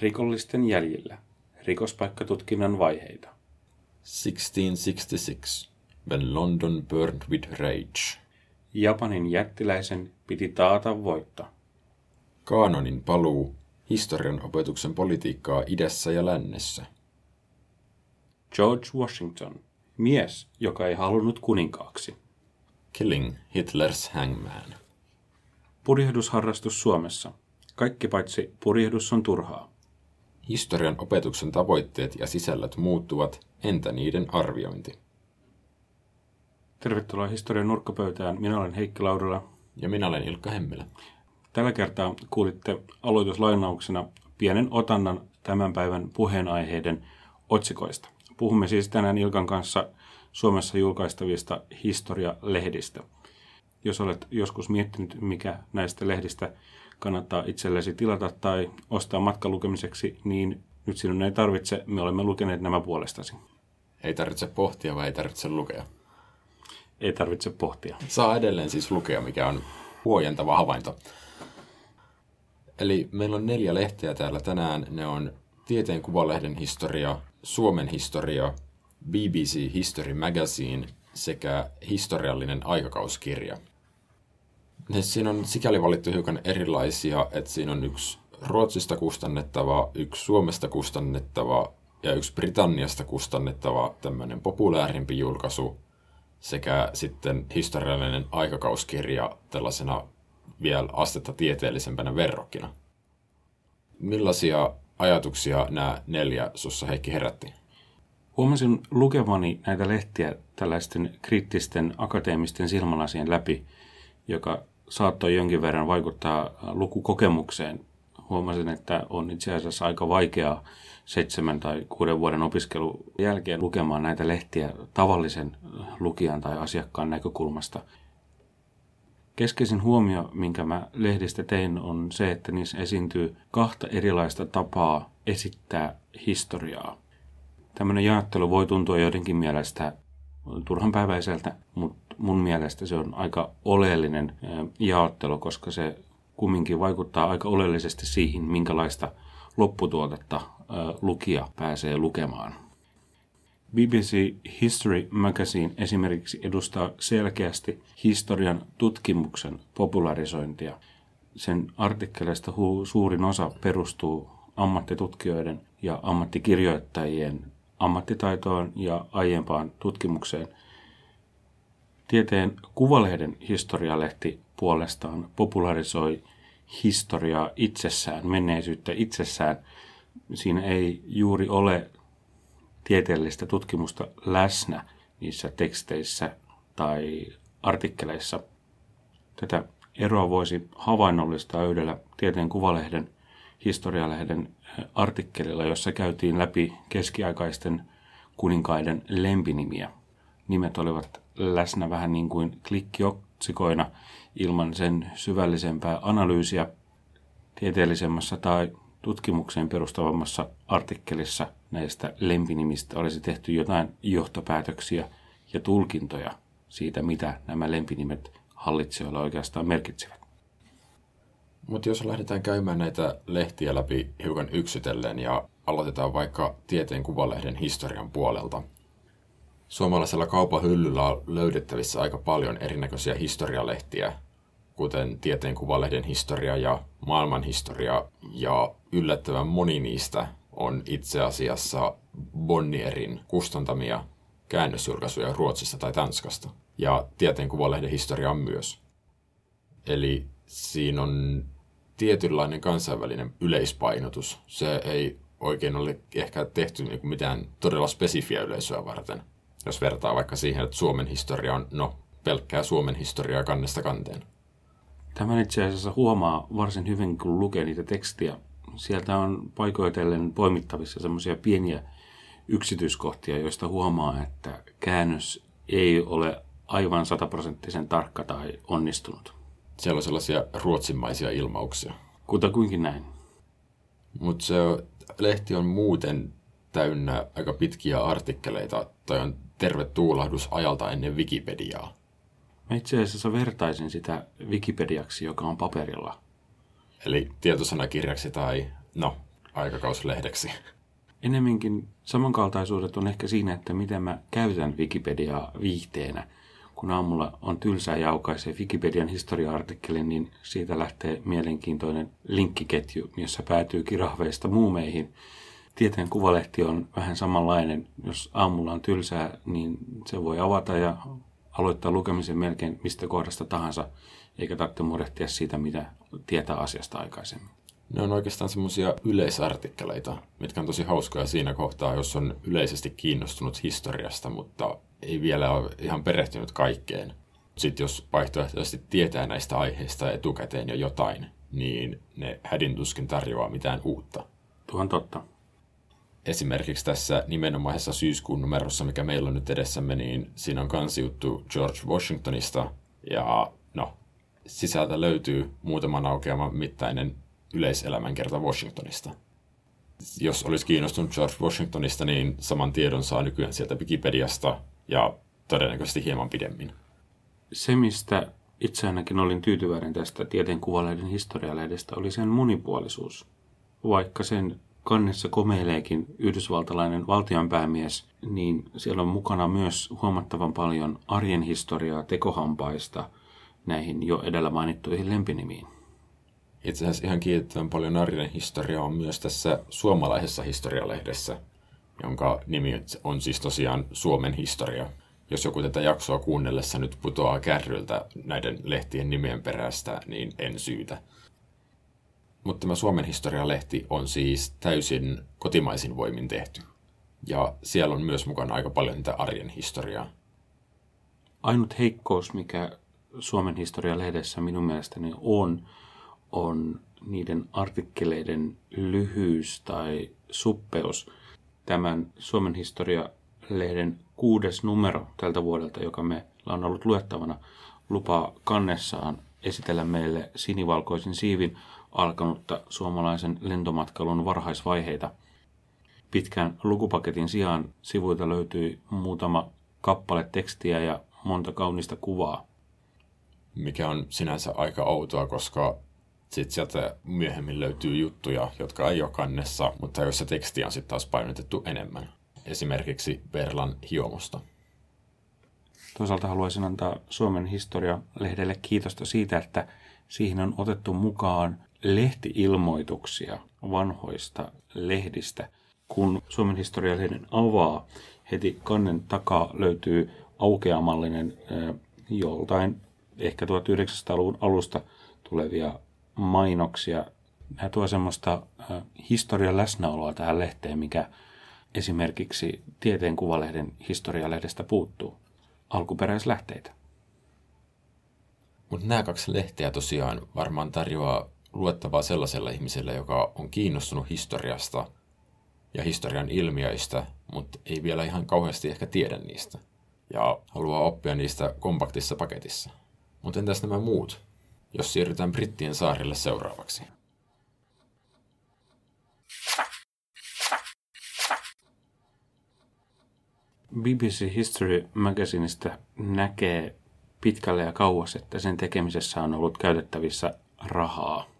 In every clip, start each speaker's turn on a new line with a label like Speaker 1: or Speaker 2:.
Speaker 1: Rikollisten jäljillä. Rikospaikkatutkinnan vaiheita.
Speaker 2: 1666, when London burned with rage.
Speaker 1: Japanin jättiläisen piti taata voitto.
Speaker 2: Kaanonin paluu, historian opetuksen politiikkaa idässä ja lännessä.
Speaker 1: George Washington. Mies, joka ei halunnut kuninkaaksi.
Speaker 2: Killing Hitler's hangman.
Speaker 1: Purjehdusharrastus Suomessa. Kaikki paitsi purjehdus on turhaa.
Speaker 2: Historian opetuksen tavoitteet ja sisällöt muuttuvat, entä niiden arviointi?
Speaker 1: Tervetuloa historian nurkkapöytään. Minä olen Heikki Laurila.
Speaker 2: Ja minä olen Ilkka Hemmilä.
Speaker 1: Tällä kertaa kuulitte aloituslainauksena pienen otannan tämän päivän puheenaiheiden otsikoista. Puhumme siis tänään Ilkan kanssa Suomessa julkaistavista historialehdistä. Jos olet joskus miettinyt, mikä näistä lehdistä kannattaa itsellesi tilata tai ostaa matkalukemiseksi, niin nyt sinun ei tarvitse, me olemme lukeneet nämä puolestasi.
Speaker 2: Ei tarvitse pohtia vai ei tarvitse lukea?
Speaker 1: Ei tarvitse pohtia.
Speaker 2: Saa edelleen siis lukea, mikä on huojentava havainto. Eli meillä on neljä lehteä täällä tänään. Ne on Tieteen kuvalehden historia, Suomen historia, BBC History Magazine sekä historiallinen aikakauskirja. Ne siinä on sikäli valittu hiukan erilaisia, että siinä on yksi Ruotsista kustannettava, yksi Suomesta kustannettava ja yksi Britanniasta kustannettava tämmöinen populäärimpi julkaisu sekä sitten historiallinen aikakauskirja tällaisena vielä astetta tieteellisempänä verrokkina. Millaisia ajatuksia nämä neljä sussa Heikki herätti?
Speaker 1: Huomasin lukevani näitä lehtiä tällaisten kriittisten akateemisten silmälasien läpi, joka saattoi jonkin verran vaikuttaa lukukokemukseen. Huomasin, että on itse asiassa aika vaikeaa seitsemän tai kuuden vuoden opiskelun jälkeen lukemaan näitä lehtiä tavallisen lukijan tai asiakkaan näkökulmasta. Keskeisin huomio, minkä mä lehdistä tein, on se, että niissä esiintyy kahta erilaista tapaa esittää historiaa. Tämmöinen jaottelu voi tuntua joidenkin mielestä turhanpäiväiseltä, mutta mun mielestä se on aika oleellinen jaottelu, koska se kumminkin vaikuttaa aika oleellisesti siihen, minkälaista lopputuotetta lukija pääsee lukemaan. BBC History Magazine esimerkiksi edustaa selkeästi historian tutkimuksen popularisointia. Sen artikkeleista suurin osa perustuu ammattitutkijoiden ja ammattikirjoittajien ammattitaitoon ja aiempaan tutkimukseen. Tieteen kuvalehden historialehti puolestaan popularisoi historiaa itsessään, menneisyyttä itsessään. Siinä ei juuri ole tieteellistä tutkimusta läsnä niissä teksteissä tai artikkeleissa. Tätä eroa voisi havainnollistaa yhdellä tieteen kuvalehden historialehden artikkelilla, jossa käytiin läpi keskiaikaisten kuninkaiden lempinimiä. Nimet olivat läsnä vähän niin kuin klikkiotsikoina ilman sen syvällisempää analyysiä tieteellisemmässä tai tutkimukseen perustavammassa artikkelissa näistä lempinimistä olisi tehty jotain johtopäätöksiä ja tulkintoja siitä, mitä nämä lempinimet hallitsijoilla oikeastaan merkitsevät.
Speaker 2: Mutta jos lähdetään käymään näitä lehtiä läpi hiukan yksitellen ja aloitetaan vaikka tieteen kuvalehden historian puolelta. Suomalaisella kaupan hyllyllä on löydettävissä aika paljon erinäköisiä historialehtiä, kuten tieteen kuvalehden historia ja maailmanhistoria, ja yllättävän moni niistä on itse asiassa Bonnierin kustantamia käännösjulkaisuja Ruotsista tai Tanskasta. Ja tieteen kuvalehden historia on myös. Eli siinä on tietynlainen kansainvälinen yleispainotus. Se ei oikein ole ehkä tehty niin kuin mitään todella spesifiä yleisöä varten. Jos vertaa vaikka siihen, että Suomen historia on, no, pelkkää Suomen historiaa kannesta kanteen.
Speaker 1: Tämän itse asiassa huomaa varsin hyvin, kun lukee niitä tekstiä. Sieltä on paikoitellen poimittavissa semmoisia pieniä yksityiskohtia, joista huomaa, että käännös ei ole aivan sataprosenttisen tarkka tai onnistunut.
Speaker 2: Siellä on sellaisia ruotsinmaisia ilmauksia.
Speaker 1: Kutakuinkin näin.
Speaker 2: Mutta se lehti on muuten täynnä aika pitkiä artikkeleita, tai on terve tuulahdus ajalta ennen Wikipediaa.
Speaker 1: Mä itse asiassa vertaisin sitä Wikipediaksi, joka on paperilla.
Speaker 2: Eli tietosanakirjaksi tai, no, aikakauslehdeksi.
Speaker 1: Ennemminkin samankaltaisuudet on ehkä siinä, että miten mä käytän Wikipediaa viihteenä. Kun aamulla on tylsää ja aukaisee Wikipedian historia-artikkelin, niin siitä lähtee mielenkiintoinen linkkiketju, jossa päätyy kirahveista muumeihin. Tieteen kuvalehti on vähän samanlainen. Jos aamulla on tylsää, niin se voi avata ja aloittaa lukemisen melkein mistä kohdasta tahansa, eikä tarvitse murehtia siitä, mitä tietää asiasta aikaisemmin.
Speaker 2: Ne on oikeastaan semmoisia yleisartikkeleita, mitkä on tosi hauskoja siinä kohtaa, jos on yleisesti kiinnostunut historiasta, mutta ei vielä ole ihan perehtynyt kaikkeen. Sitten jos vaihtoehtoisesti tietää näistä aiheista etukäteen jo jotain, niin ne hädintuskin tarjoaa mitään uutta.
Speaker 1: Tuo on totta.
Speaker 2: Esimerkiksi tässä nimenomaisessa syyskuun numerossa, mikä meillä on nyt edessämme, niin siinä on juttu George Washingtonista. Ja no, sisältä löytyy muutaman aukeaman mittainen yleiselämänkerta Washingtonista. Jos olisi kiinnostunut George Washingtonista, niin saman tiedon saa nykyään sieltä Wikipediasta ja todennäköisesti hieman pidemmin.
Speaker 1: Se, mistä itse ainakin olin tyytyväinen tästä tieteen kuvalehden historialehdestä, oli sen monipuolisuus. Vaikka sen kannessa komeileekin yhdysvaltalainen valtionpäämies, niin siellä on mukana myös huomattavan paljon arjen historiaa tekohampaista näihin jo edellä mainittuihin lempinimiin.
Speaker 2: Itse asiassa ihan kiitettävän paljon arjen historiaa on myös tässä suomalaisessa historialehdessä, jonka nimi on siis tosiaan Suomen historia. Jos joku tätä jaksoa kuunnellessa nyt putoaa kärryltä näiden lehtien nimien perästä, niin en syytä. Mutta tämä Suomen historialehti on siis täysin kotimaisin voimin tehty. Ja siellä on myös mukana aika paljon niitä arjen historiaa.
Speaker 1: Ainut heikkous, mikä Suomen historialehdessä minun mielestäni on, on niiden artikkeleiden lyhyys tai suppeus. Tämän Suomen historialehden kuudes numero tältä vuodelta, joka meillä on ollut luettavana, lupaa kannessaan esitellä meille sinivalkoisin siivin alkanutta suomalaisen lentomatkailun varhaisvaiheita. Pitkän lukupaketin sijaan sivuilta löytyi muutama kappale tekstiä ja monta kaunista kuvaa.
Speaker 2: Mikä on sinänsä aika outoa, koska sitten sieltä myöhemmin löytyy juttuja, jotka ei ole kannessa, mutta joissa tekstiä on sitten taas painotettu enemmän. Esimerkiksi Verlan hiomosta.
Speaker 1: Toisaalta haluaisin antaa Suomen historia-lehdelle kiitosta siitä, että siihen on otettu mukaan lehtiilmoituksia vanhoista lehdistä. Kun Suomen historialehden avaa, heti kannen takaa löytyy aukeamallinen joltain ehkä 1900-luvun alusta tulevia mainoksia. Nämä tuo semmoista historian läsnäoloa tähän lehteen, mikä esimerkiksi Tieteen kuvalehden historialehdestä puuttuu. Alkuperäislähteitä.
Speaker 2: Mutta nämä kaksi lehteä tosiaan varmaan tarjoaa luettavaa sellaiselle ihmiselle, joka on kiinnostunut historiasta ja historian ilmiöistä, mutta ei vielä ihan kauheasti ehkä tiedä niistä. Ja haluaa oppia niistä kompaktissa paketissa. Mutta entäs nämä muut, jos siirrytään Brittien saarille seuraavaksi?
Speaker 1: BBC History Magazineista näkee pitkälle ja kauas, että sen tekemisessä on ollut käytettävissä rahaa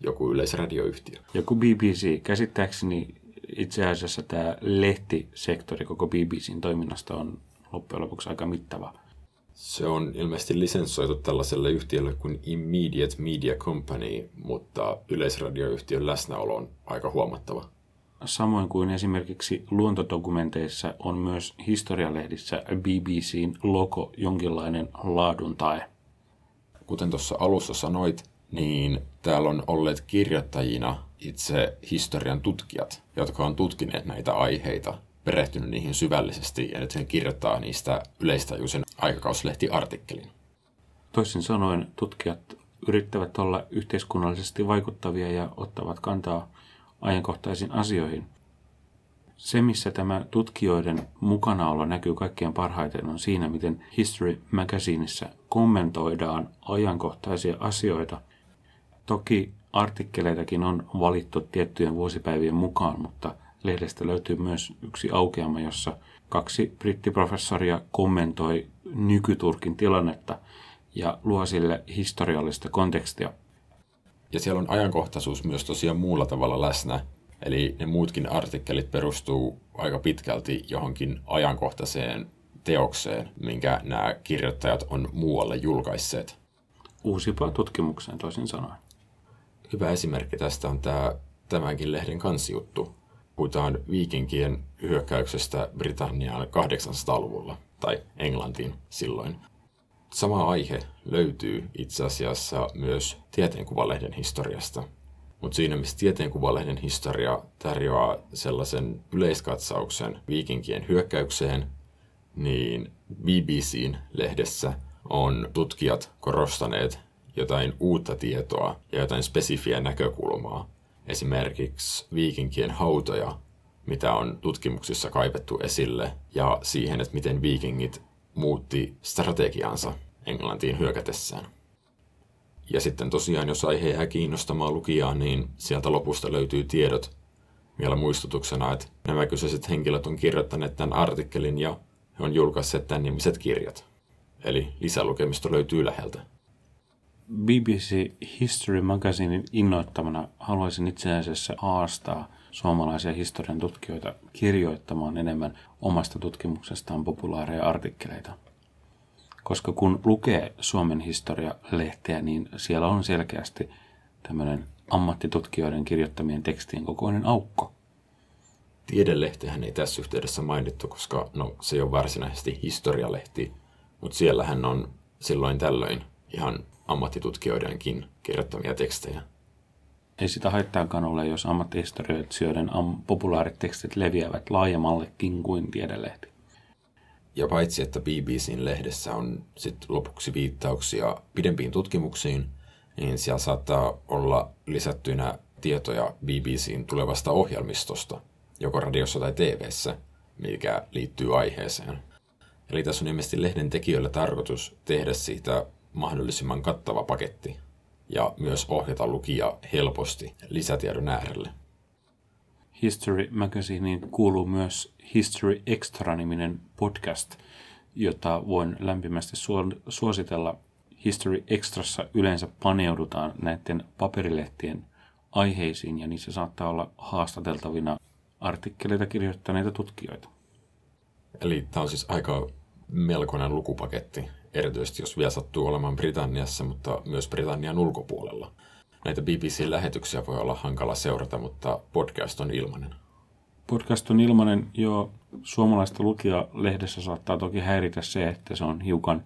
Speaker 2: joku yleisradioyhtiö.
Speaker 1: Joku BBC. Käsittääkseni itse asiassa tämä lehtisektori koko BBCn toiminnasta on loppujen lopuksi aika mittava.
Speaker 2: Se on ilmeisesti lisenssoitu tällaiselle yhtiölle kuin Immediate Media Company, mutta yleisradioyhtiön läsnäolo on aika huomattava.
Speaker 1: Samoin kuin esimerkiksi luontodokumenteissa on myös historialehdissä BBCn logo jonkinlainen laadun tae.
Speaker 2: Kuten tuossa alussa sanoit, niin täällä on olleet kirjoittajina itse historian tutkijat, jotka on tutkineet näitä aiheita, perehtynyt niihin syvällisesti ja nyt he kirjoittaa niistä yleistajuisen aikakauslehtiartikkelin.
Speaker 1: Toisin sanoen tutkijat yrittävät olla yhteiskunnallisesti vaikuttavia ja ottavat kantaa ajankohtaisiin asioihin. Se, missä tämä tutkijoiden mukanaolo näkyy kaikkein parhaiten, on siinä, miten History Magazineissa kommentoidaan ajankohtaisia asioita – Toki artikkeleitakin on valittu tiettyjen vuosipäivien mukaan, mutta lehdestä löytyy myös yksi aukeama, jossa kaksi brittiprofessoria kommentoi nykyturkin tilannetta ja luo sille historiallista kontekstia.
Speaker 2: Ja siellä on ajankohtaisuus myös tosiaan muulla tavalla läsnä. Eli ne muutkin artikkelit perustuu aika pitkälti johonkin ajankohtaiseen teokseen, minkä nämä kirjoittajat on muualle julkaisseet.
Speaker 1: Uusipaan tutkimukseen toisin sanoen.
Speaker 2: Hyvä esimerkki tästä on tämä tämänkin lehden kansijuttu. Puhutaan viikinkien hyökkäyksestä Britanniaan 800-luvulla, tai Englantiin silloin. Sama aihe löytyy itse asiassa myös tieteenkuvalehden historiasta. Mutta siinä, missä tieteenkuvalehden historia tarjoaa sellaisen yleiskatsauksen viikinkien hyökkäykseen, niin BBCn lehdessä on tutkijat korostaneet jotain uutta tietoa ja jotain spesifiä näkökulmaa. Esimerkiksi viikinkien hautoja, mitä on tutkimuksissa kaivettu esille, ja siihen, että miten viikingit muutti strategiansa Englantiin hyökätessään. Ja sitten tosiaan, jos aihe jää kiinnostamaan lukijaa, niin sieltä lopusta löytyy tiedot vielä muistutuksena, että nämä kyseiset henkilöt on kirjoittaneet tämän artikkelin ja he on julkaisseet tämän nimiset kirjat. Eli lisälukemista löytyy läheltä.
Speaker 1: BBC History Magazinein innoittamana haluaisin itse asiassa haastaa suomalaisia historian tutkijoita kirjoittamaan enemmän omasta tutkimuksestaan populaareja artikkeleita. Koska kun lukee Suomen historia-lehteä, niin siellä on selkeästi tämmöinen ammattitutkijoiden kirjoittamien tekstien kokoinen aukko.
Speaker 2: Tiedelehtehän ei tässä yhteydessä mainittu, koska no, se ei ole varsinaisesti historialehti, mutta siellähän on silloin tällöin ihan ammattitutkijoidenkin kirjoittamia tekstejä.
Speaker 1: Ei sitä haittaakaan ole, jos ammattihistorioitsijoiden am- populaarit tekstit leviävät laajemmallekin kuin tiedelehti.
Speaker 2: Ja paitsi, että BBCn lehdessä on sit lopuksi viittauksia pidempiin tutkimuksiin, niin siellä saattaa olla lisättynä tietoja BBCn tulevasta ohjelmistosta, joko radiossa tai TVssä, mikä liittyy aiheeseen. Eli tässä on ilmeisesti lehden tekijöillä tarkoitus tehdä siitä mahdollisimman kattava paketti ja myös ohjata lukija helposti lisätiedon äärelle.
Speaker 1: History Magazineen kuuluu myös History Extra-niminen podcast, jota voin lämpimästi suositella. History Extrassa yleensä paneudutaan näiden paperilehtien aiheisiin ja niissä saattaa olla haastateltavina artikkeleita kirjoittaneita tutkijoita.
Speaker 2: Eli tämä on siis aika melkoinen lukupaketti, erityisesti jos vielä sattuu olemaan Britanniassa, mutta myös Britannian ulkopuolella. Näitä BBC-lähetyksiä voi olla hankala seurata, mutta podcast on ilmainen.
Speaker 1: Podcast on ilmainen jo suomalaista lukija-lehdessä saattaa toki häiritä se, että se on hiukan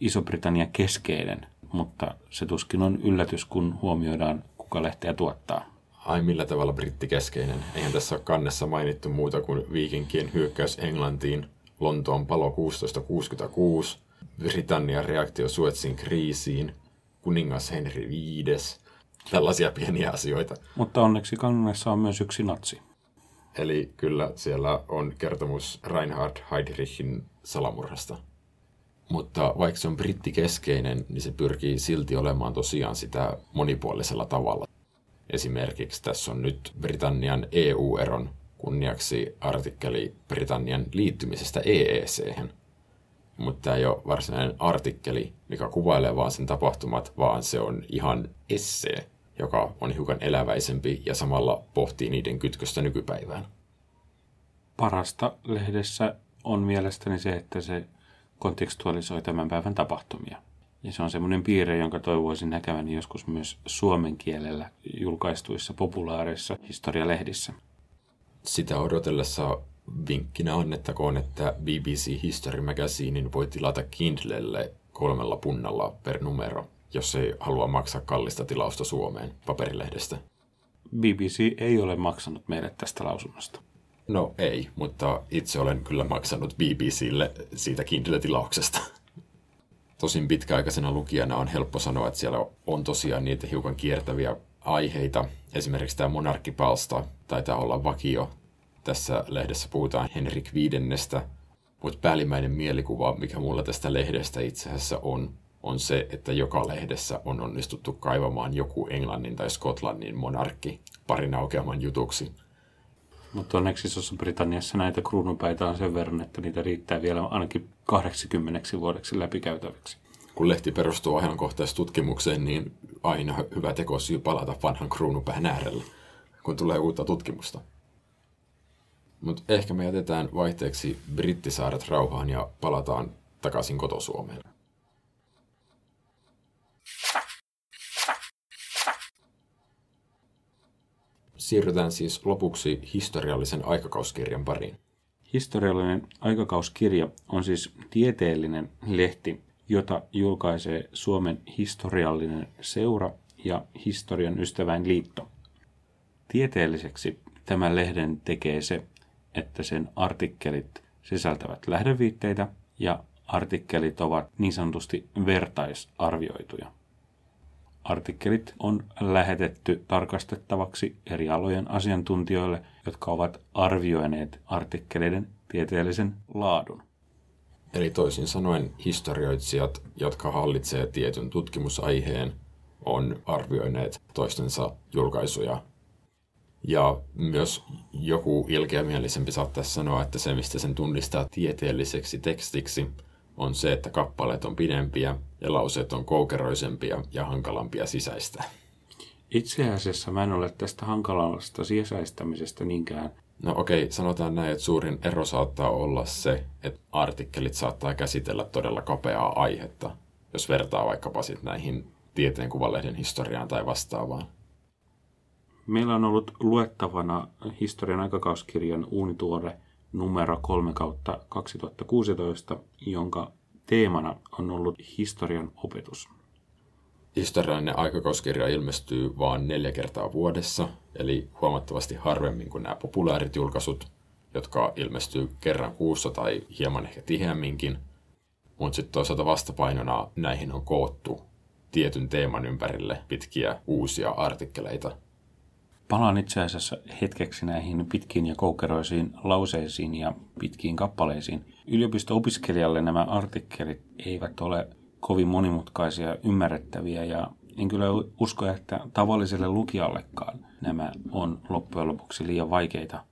Speaker 1: Iso-Britannia keskeinen, mutta se tuskin on yllätys, kun huomioidaan, kuka lehteä tuottaa.
Speaker 2: Ai millä tavalla brittikeskeinen? Eihän tässä ole kannessa mainittu muuta kuin viikinkien hyökkäys Englantiin, Lontoon palo 1666, Britannian reaktio Suetsin kriisiin, kuningas Henry V, tällaisia pieniä asioita.
Speaker 1: Mutta onneksi kannessa on myös yksi natsi.
Speaker 2: Eli kyllä siellä on kertomus Reinhard Heydrichin salamurhasta. Mutta vaikka se on brittikeskeinen, niin se pyrkii silti olemaan tosiaan sitä monipuolisella tavalla. Esimerkiksi tässä on nyt Britannian EU-eron kunniaksi artikkeli Britannian liittymisestä EEC. Mutta tämä ei ole varsinainen artikkeli, mikä kuvailee vaan sen tapahtumat, vaan se on ihan essee, joka on hiukan eläväisempi ja samalla pohtii niiden kytköstä nykypäivään.
Speaker 1: Parasta lehdessä on mielestäni se, että se kontekstualisoi tämän päivän tapahtumia. Ja se on semmoinen piirre, jonka toivoisin näkeväni joskus myös suomen kielellä julkaistuissa populaareissa historialehdissä.
Speaker 2: Sitä odotellessa vinkkinä annettakoon, että BBC History Magazinein voi tilata Kindlelle kolmella punnalla per numero, jos ei halua maksaa kallista tilausta Suomeen paperilehdestä.
Speaker 1: BBC ei ole maksanut meille tästä lausunnosta.
Speaker 2: No ei, mutta itse olen kyllä maksanut BBClle siitä Kindle-tilauksesta. Tosin pitkäaikaisena lukijana on helppo sanoa, että siellä on tosiaan niitä hiukan kiertäviä aiheita. Esimerkiksi tämä monarkkipalsta taitaa olla vakio. Tässä lehdessä puhutaan Henrik viidennestä, mutta päällimmäinen mielikuva, mikä mulla tästä lehdestä itse asiassa on, on se, että joka lehdessä on onnistuttu kaivamaan joku Englannin tai Skotlannin monarkki parin aukeaman jutuksi.
Speaker 1: Mutta onneksi isossa Britanniassa näitä kruunupäitä on sen verran, että niitä riittää vielä ainakin 80 vuodeksi läpikäytäväksi.
Speaker 2: Kun lehti perustuu ajankohtaistutkimukseen, niin aina hyvä tekosyy palata vanhan kruunupään äärelle. kun tulee uutta tutkimusta. Mutta ehkä me jätetään vaihteeksi brittisaaret rauhaan ja palataan takaisin kotosuomeen. Siirrytään siis lopuksi historiallisen aikakauskirjan pariin.
Speaker 1: Historiallinen aikakauskirja on siis tieteellinen lehti, jota julkaisee Suomen historiallinen seura ja historian ystäväin liitto. Tieteelliseksi tämän lehden tekee se, että sen artikkelit sisältävät lähdeviitteitä ja artikkelit ovat niin sanotusti vertaisarvioituja. Artikkelit on lähetetty tarkastettavaksi eri alojen asiantuntijoille, jotka ovat arvioineet artikkeleiden tieteellisen laadun.
Speaker 2: Eli toisin sanoen historioitsijat, jotka hallitsevat tietyn tutkimusaiheen, on arvioineet toistensa julkaisuja. Ja myös joku ilkeämielisempi saattaisi sanoa, että se, mistä sen tunnistaa tieteelliseksi tekstiksi, on se, että kappaleet on pidempiä ja lauseet on koukeroisempia ja hankalampia sisäistä.
Speaker 1: Itse asiassa mä en ole tästä hankalasta sisäistämisestä niinkään.
Speaker 2: No okei, okay, sanotaan näin, että suurin ero saattaa olla se, että artikkelit saattaa käsitellä todella kapeaa aihetta, jos vertaa vaikkapa sit näihin tieteenkuvalehden historiaan tai vastaavaan.
Speaker 1: Meillä on ollut luettavana historian aikakauskirjan uunituore numero 3 kautta 2016, jonka teemana on ollut historian opetus.
Speaker 2: Historiallinen aikakauskirja ilmestyy vain neljä kertaa vuodessa, eli huomattavasti harvemmin kuin nämä populaarit julkaisut, jotka ilmestyy kerran kuussa tai hieman ehkä tiheämminkin. Mutta sitten toisaalta vastapainona näihin on koottu tietyn teeman ympärille pitkiä uusia artikkeleita –
Speaker 1: Palaan itse asiassa hetkeksi näihin pitkiin ja koukeroisiin lauseisiin ja pitkiin kappaleisiin. Yliopisto-opiskelijalle nämä artikkelit eivät ole kovin monimutkaisia ymmärrettäviä ja en kyllä usko, että tavalliselle lukijallekaan nämä on loppujen lopuksi liian vaikeita.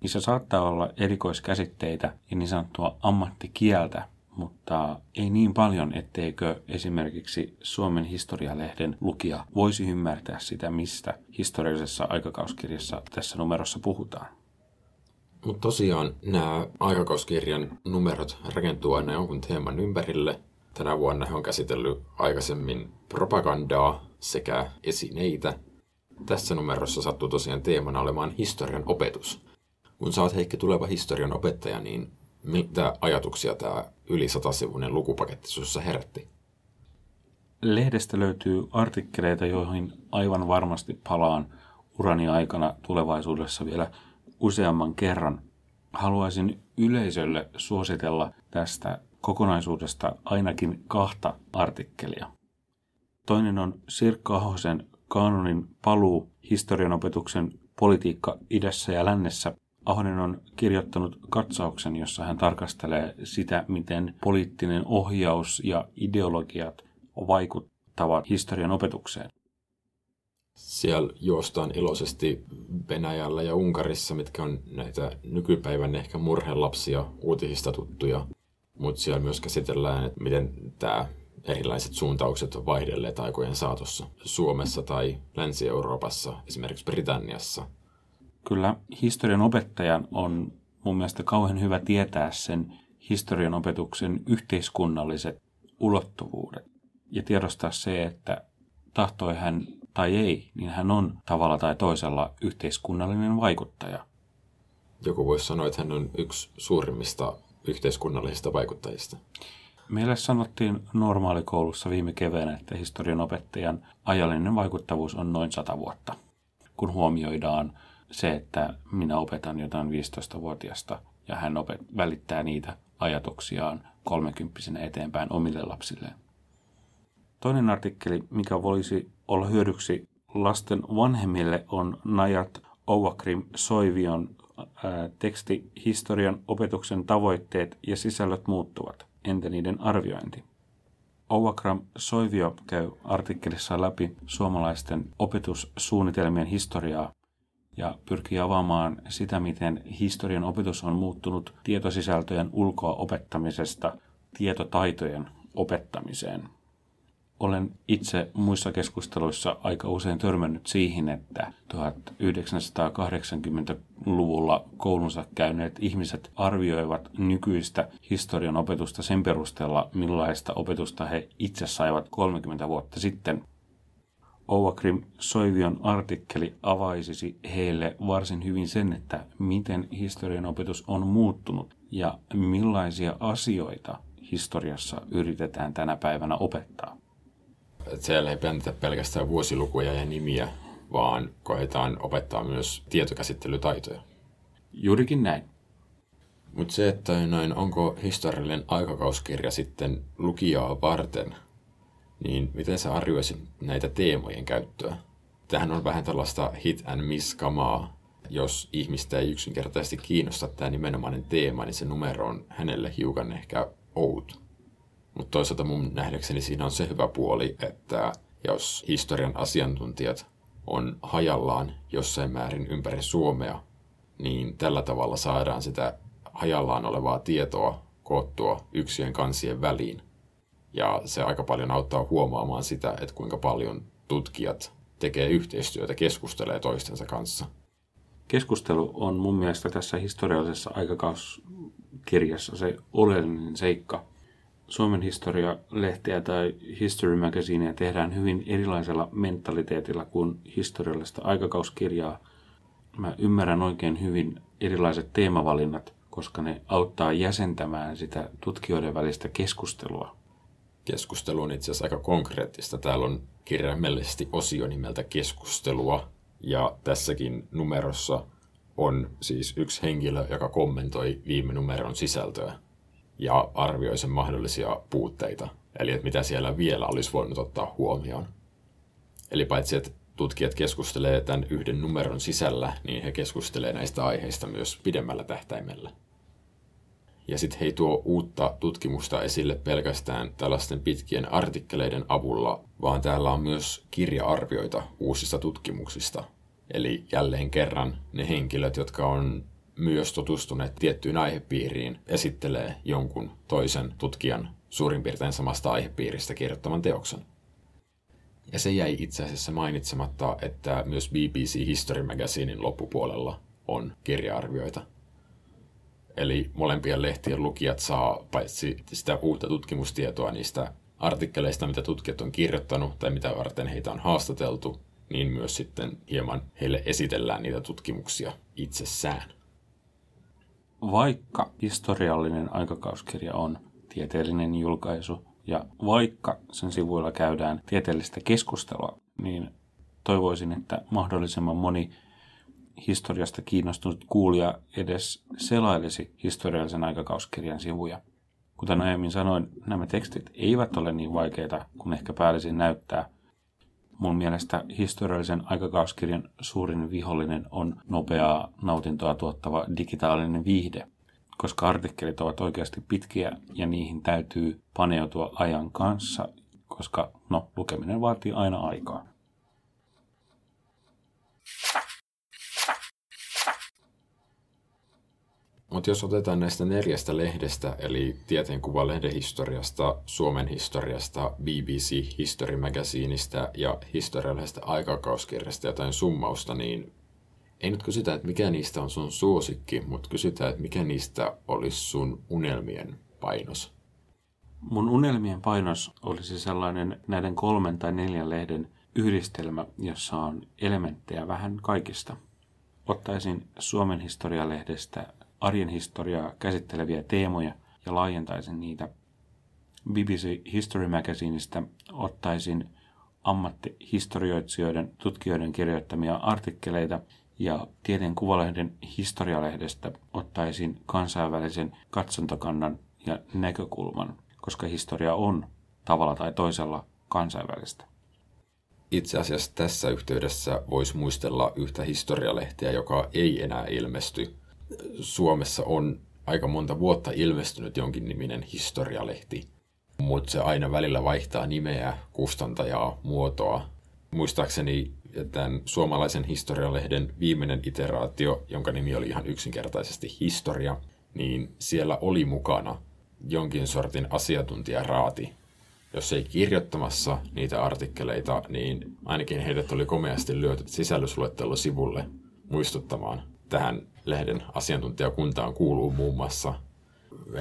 Speaker 1: Niissä saattaa olla erikoiskäsitteitä ja niin sanottua ammattikieltä, mutta ei niin paljon, etteikö esimerkiksi Suomen historialehden lukija voisi ymmärtää sitä, mistä historiallisessa aikakauskirjassa tässä numerossa puhutaan.
Speaker 2: Mutta tosiaan nämä aikakauskirjan numerot rakentuu aina jonkun teeman ympärille. Tänä vuonna he on käsitellyt aikaisemmin propagandaa sekä esineitä. Tässä numerossa sattuu tosiaan teemana olemaan historian opetus. Kun sä oot Heikki tuleva historian opettaja, niin mitä ajatuksia tämä yli satasivuinen lukupaketti sinussa herätti?
Speaker 1: Lehdestä löytyy artikkeleita, joihin aivan varmasti palaan urani aikana tulevaisuudessa vielä useamman kerran. Haluaisin yleisölle suositella tästä kokonaisuudesta ainakin kahta artikkelia. Toinen on Sirkka Ahosen kanonin paluu historianopetuksen politiikka idässä ja lännessä Ahonen on kirjoittanut katsauksen, jossa hän tarkastelee sitä, miten poliittinen ohjaus ja ideologiat vaikuttavat historian opetukseen.
Speaker 2: Siellä juostaan iloisesti Venäjällä ja Unkarissa, mitkä on näitä nykypäivän ehkä murhelapsia uutisista tuttuja. Mutta siellä myös käsitellään, että miten tämä erilaiset suuntaukset on vaihdelleet aikojen saatossa Suomessa tai Länsi-Euroopassa, esimerkiksi Britanniassa –
Speaker 1: kyllä historian opettajan on mun mielestä kauhean hyvä tietää sen historian opetuksen yhteiskunnalliset ulottuvuudet ja tiedostaa se, että tahtoi hän tai ei, niin hän on tavalla tai toisella yhteiskunnallinen vaikuttaja.
Speaker 2: Joku voisi sanoa, että hän on yksi suurimmista yhteiskunnallisista vaikuttajista.
Speaker 1: Meille sanottiin normaalikoulussa viime keväänä, että historian opettajan ajallinen vaikuttavuus on noin 100 vuotta, kun huomioidaan se, että minä opetan jotain 15-vuotiasta ja hän opet, välittää niitä ajatuksiaan kolmekymppisenä eteenpäin omille lapsilleen. Toinen artikkeli, mikä voisi olla hyödyksi lasten vanhemmille, on Najat Ovakrim Soivion ää, teksti Historian opetuksen tavoitteet ja sisällöt muuttuvat. Entä niiden arviointi? Ovakram Soivio käy artikkelissa läpi suomalaisten opetussuunnitelmien historiaa ja pyrkii avaamaan sitä, miten historian opetus on muuttunut tietosisältöjen ulkoa opettamisesta tietotaitojen opettamiseen. Olen itse muissa keskusteluissa aika usein törmännyt siihen, että 1980-luvulla koulunsa käyneet ihmiset arvioivat nykyistä historian opetusta sen perusteella, millaista opetusta he itse saivat 30 vuotta sitten. Ovakrim Soivion artikkeli avaisisi heille varsin hyvin sen, että miten historian opetus on muuttunut ja millaisia asioita historiassa yritetään tänä päivänä opettaa.
Speaker 2: Siellä ei päntä pelkästään vuosilukuja ja nimiä, vaan koetaan opettaa myös tietokäsittelytaitoja.
Speaker 1: Juurikin näin.
Speaker 2: Mutta se, että noin, onko historiallinen aikakauskirja sitten lukijaa varten, niin miten sä arvioisit näitä teemojen käyttöä? Tähän on vähän tällaista hit and miss kamaa. Jos ihmistä ei yksinkertaisesti kiinnosta tämä nimenomainen teema, niin se numero on hänelle hiukan ehkä outo. Mutta toisaalta mun nähdäkseni siinä on se hyvä puoli, että jos historian asiantuntijat on hajallaan jossain määrin ympäri Suomea, niin tällä tavalla saadaan sitä hajallaan olevaa tietoa koottua yksien kansien väliin. Ja se aika paljon auttaa huomaamaan sitä, että kuinka paljon tutkijat tekee yhteistyötä, keskustelee toistensa kanssa.
Speaker 1: Keskustelu on mun mielestä tässä historiallisessa aikakauskirjassa se oleellinen seikka – Suomen historia-lehteä tai History Magazinea tehdään hyvin erilaisella mentaliteetilla kuin historiallista aikakauskirjaa. Mä ymmärrän oikein hyvin erilaiset teemavalinnat, koska ne auttaa jäsentämään sitä tutkijoiden välistä keskustelua.
Speaker 2: Keskustelu on itse asiassa aika konkreettista. Täällä on kirjaimellisesti osio nimeltä keskustelua, ja tässäkin numerossa on siis yksi henkilö, joka kommentoi viime numeron sisältöä ja arvioi sen mahdollisia puutteita. Eli että mitä siellä vielä olisi voinut ottaa huomioon. Eli paitsi, että tutkijat keskustelee tämän yhden numeron sisällä, niin he keskustelee näistä aiheista myös pidemmällä tähtäimellä. Ja sitten he ei tuo uutta tutkimusta esille pelkästään tällaisten pitkien artikkeleiden avulla, vaan täällä on myös kirja-arvioita uusista tutkimuksista. Eli jälleen kerran ne henkilöt, jotka on myös tutustuneet tiettyyn aihepiiriin, esittelee jonkun toisen tutkijan suurin piirtein samasta aihepiiristä kirjoittaman teoksen. Ja se jäi itse asiassa mainitsematta, että myös BBC History Magazinein loppupuolella on kirjaarvioita. Eli molempien lehtien lukijat saa paitsi sitä uutta tutkimustietoa niistä artikkeleista, mitä tutkijat on kirjoittanut tai mitä varten heitä on haastateltu, niin myös sitten hieman heille esitellään niitä tutkimuksia itsessään.
Speaker 1: Vaikka historiallinen aikakauskirja on tieteellinen julkaisu ja vaikka sen sivuilla käydään tieteellistä keskustelua, niin toivoisin, että mahdollisimman moni historiasta kiinnostunut kuulija edes selailisi historiallisen aikakauskirjan sivuja. Kuten aiemmin sanoin, nämä tekstit eivät ole niin vaikeita kuin ehkä päällisin näyttää, Mun mielestä historiallisen aikakauskirjan suurin vihollinen on nopeaa nautintoa tuottava digitaalinen viihde, koska artikkelit ovat oikeasti pitkiä ja niihin täytyy paneutua ajan kanssa, koska no, lukeminen vaatii aina aikaa.
Speaker 2: Mutta jos otetaan näistä neljästä lehdestä, eli tieteenkuvalehden historiasta, Suomen historiasta, BBC History Magazineista ja historiallisesta aikakauskirjasta jotain summausta, niin ei nyt kysytä, että mikä niistä on sun suosikki, mutta kysytään, että mikä niistä olisi sun unelmien painos.
Speaker 1: Mun unelmien painos olisi sellainen näiden kolmen tai neljän lehden yhdistelmä, jossa on elementtejä vähän kaikista. Ottaisin Suomen historialehdestä arjen historiaa käsitteleviä teemoja ja laajentaisin niitä. BBC History Magazineista ottaisin ammattihistorioitsijoiden tutkijoiden kirjoittamia artikkeleita ja Tieteen kuvalehden historialehdestä ottaisin kansainvälisen katsontokannan ja näkökulman, koska historia on tavalla tai toisella kansainvälistä.
Speaker 2: Itse asiassa tässä yhteydessä voisi muistella yhtä historialehteä, joka ei enää ilmesty, Suomessa on aika monta vuotta ilmestynyt jonkin niminen historialehti, mutta se aina välillä vaihtaa nimeä, kustantajaa, muotoa. Muistaakseni tämän suomalaisen historialehden viimeinen iteraatio, jonka nimi oli ihan yksinkertaisesti historia, niin siellä oli mukana jonkin sortin asiantuntijaraati, jos ei kirjoittamassa niitä artikkeleita, niin ainakin heidät oli komeasti lyöty sisällysluettelosivulle muistuttamaan. Tähän lehden asiantuntijakuntaan kuuluu muun muassa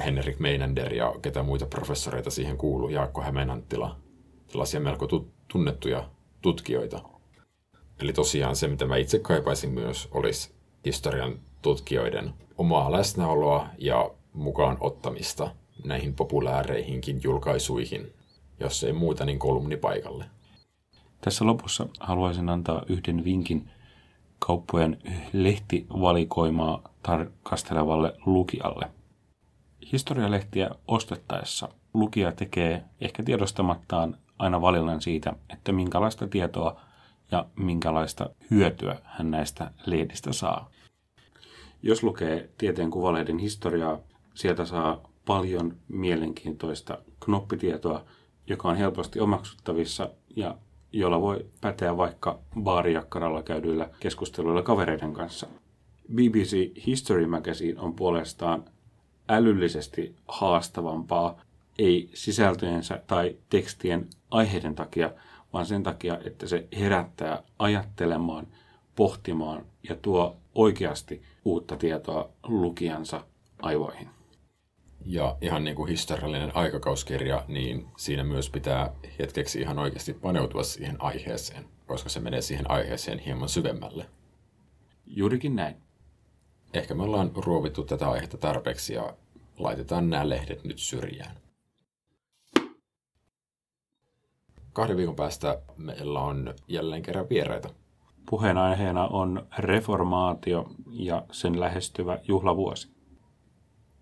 Speaker 2: Henrik Meinander ja ketä muita professoreita siihen kuuluu, Jaakko Hämeenanttila, tällaisia melko tunnettuja tutkijoita. Eli tosiaan se, mitä mä itse kaipaisin myös, olisi historian tutkijoiden omaa läsnäoloa ja mukaan ottamista näihin populääreihinkin julkaisuihin, jos ei muuta, niin kolumnipaikalle.
Speaker 1: Tässä lopussa haluaisin antaa yhden vinkin kauppojen lehtivalikoimaa tarkastelevalle lukijalle. Historialehtiä ostettaessa lukija tekee ehkä tiedostamattaan aina valinnan siitä, että minkälaista tietoa ja minkälaista hyötyä hän näistä lehdistä saa. Jos lukee tieteen kuvalehden historiaa, sieltä saa paljon mielenkiintoista knoppitietoa, joka on helposti omaksuttavissa ja jolla voi päteä vaikka baarijakkaralla käydyillä keskusteluilla kavereiden kanssa. BBC History Magazine on puolestaan älyllisesti haastavampaa, ei sisältöjensä tai tekstien aiheiden takia, vaan sen takia, että se herättää ajattelemaan, pohtimaan ja tuo oikeasti uutta tietoa lukijansa aivoihin.
Speaker 2: Ja ihan niin kuin historiallinen aikakauskirja, niin siinä myös pitää hetkeksi ihan oikeasti paneutua siihen aiheeseen, koska se menee siihen aiheeseen hieman syvemmälle.
Speaker 1: Juurikin näin.
Speaker 2: Ehkä me ollaan ruovittu tätä aihetta tarpeeksi ja laitetaan nämä lehdet nyt syrjään. Kahden viikon päästä meillä on jälleen kerran vieraita.
Speaker 1: Puheenaiheena on reformaatio ja sen lähestyvä juhlavuosi.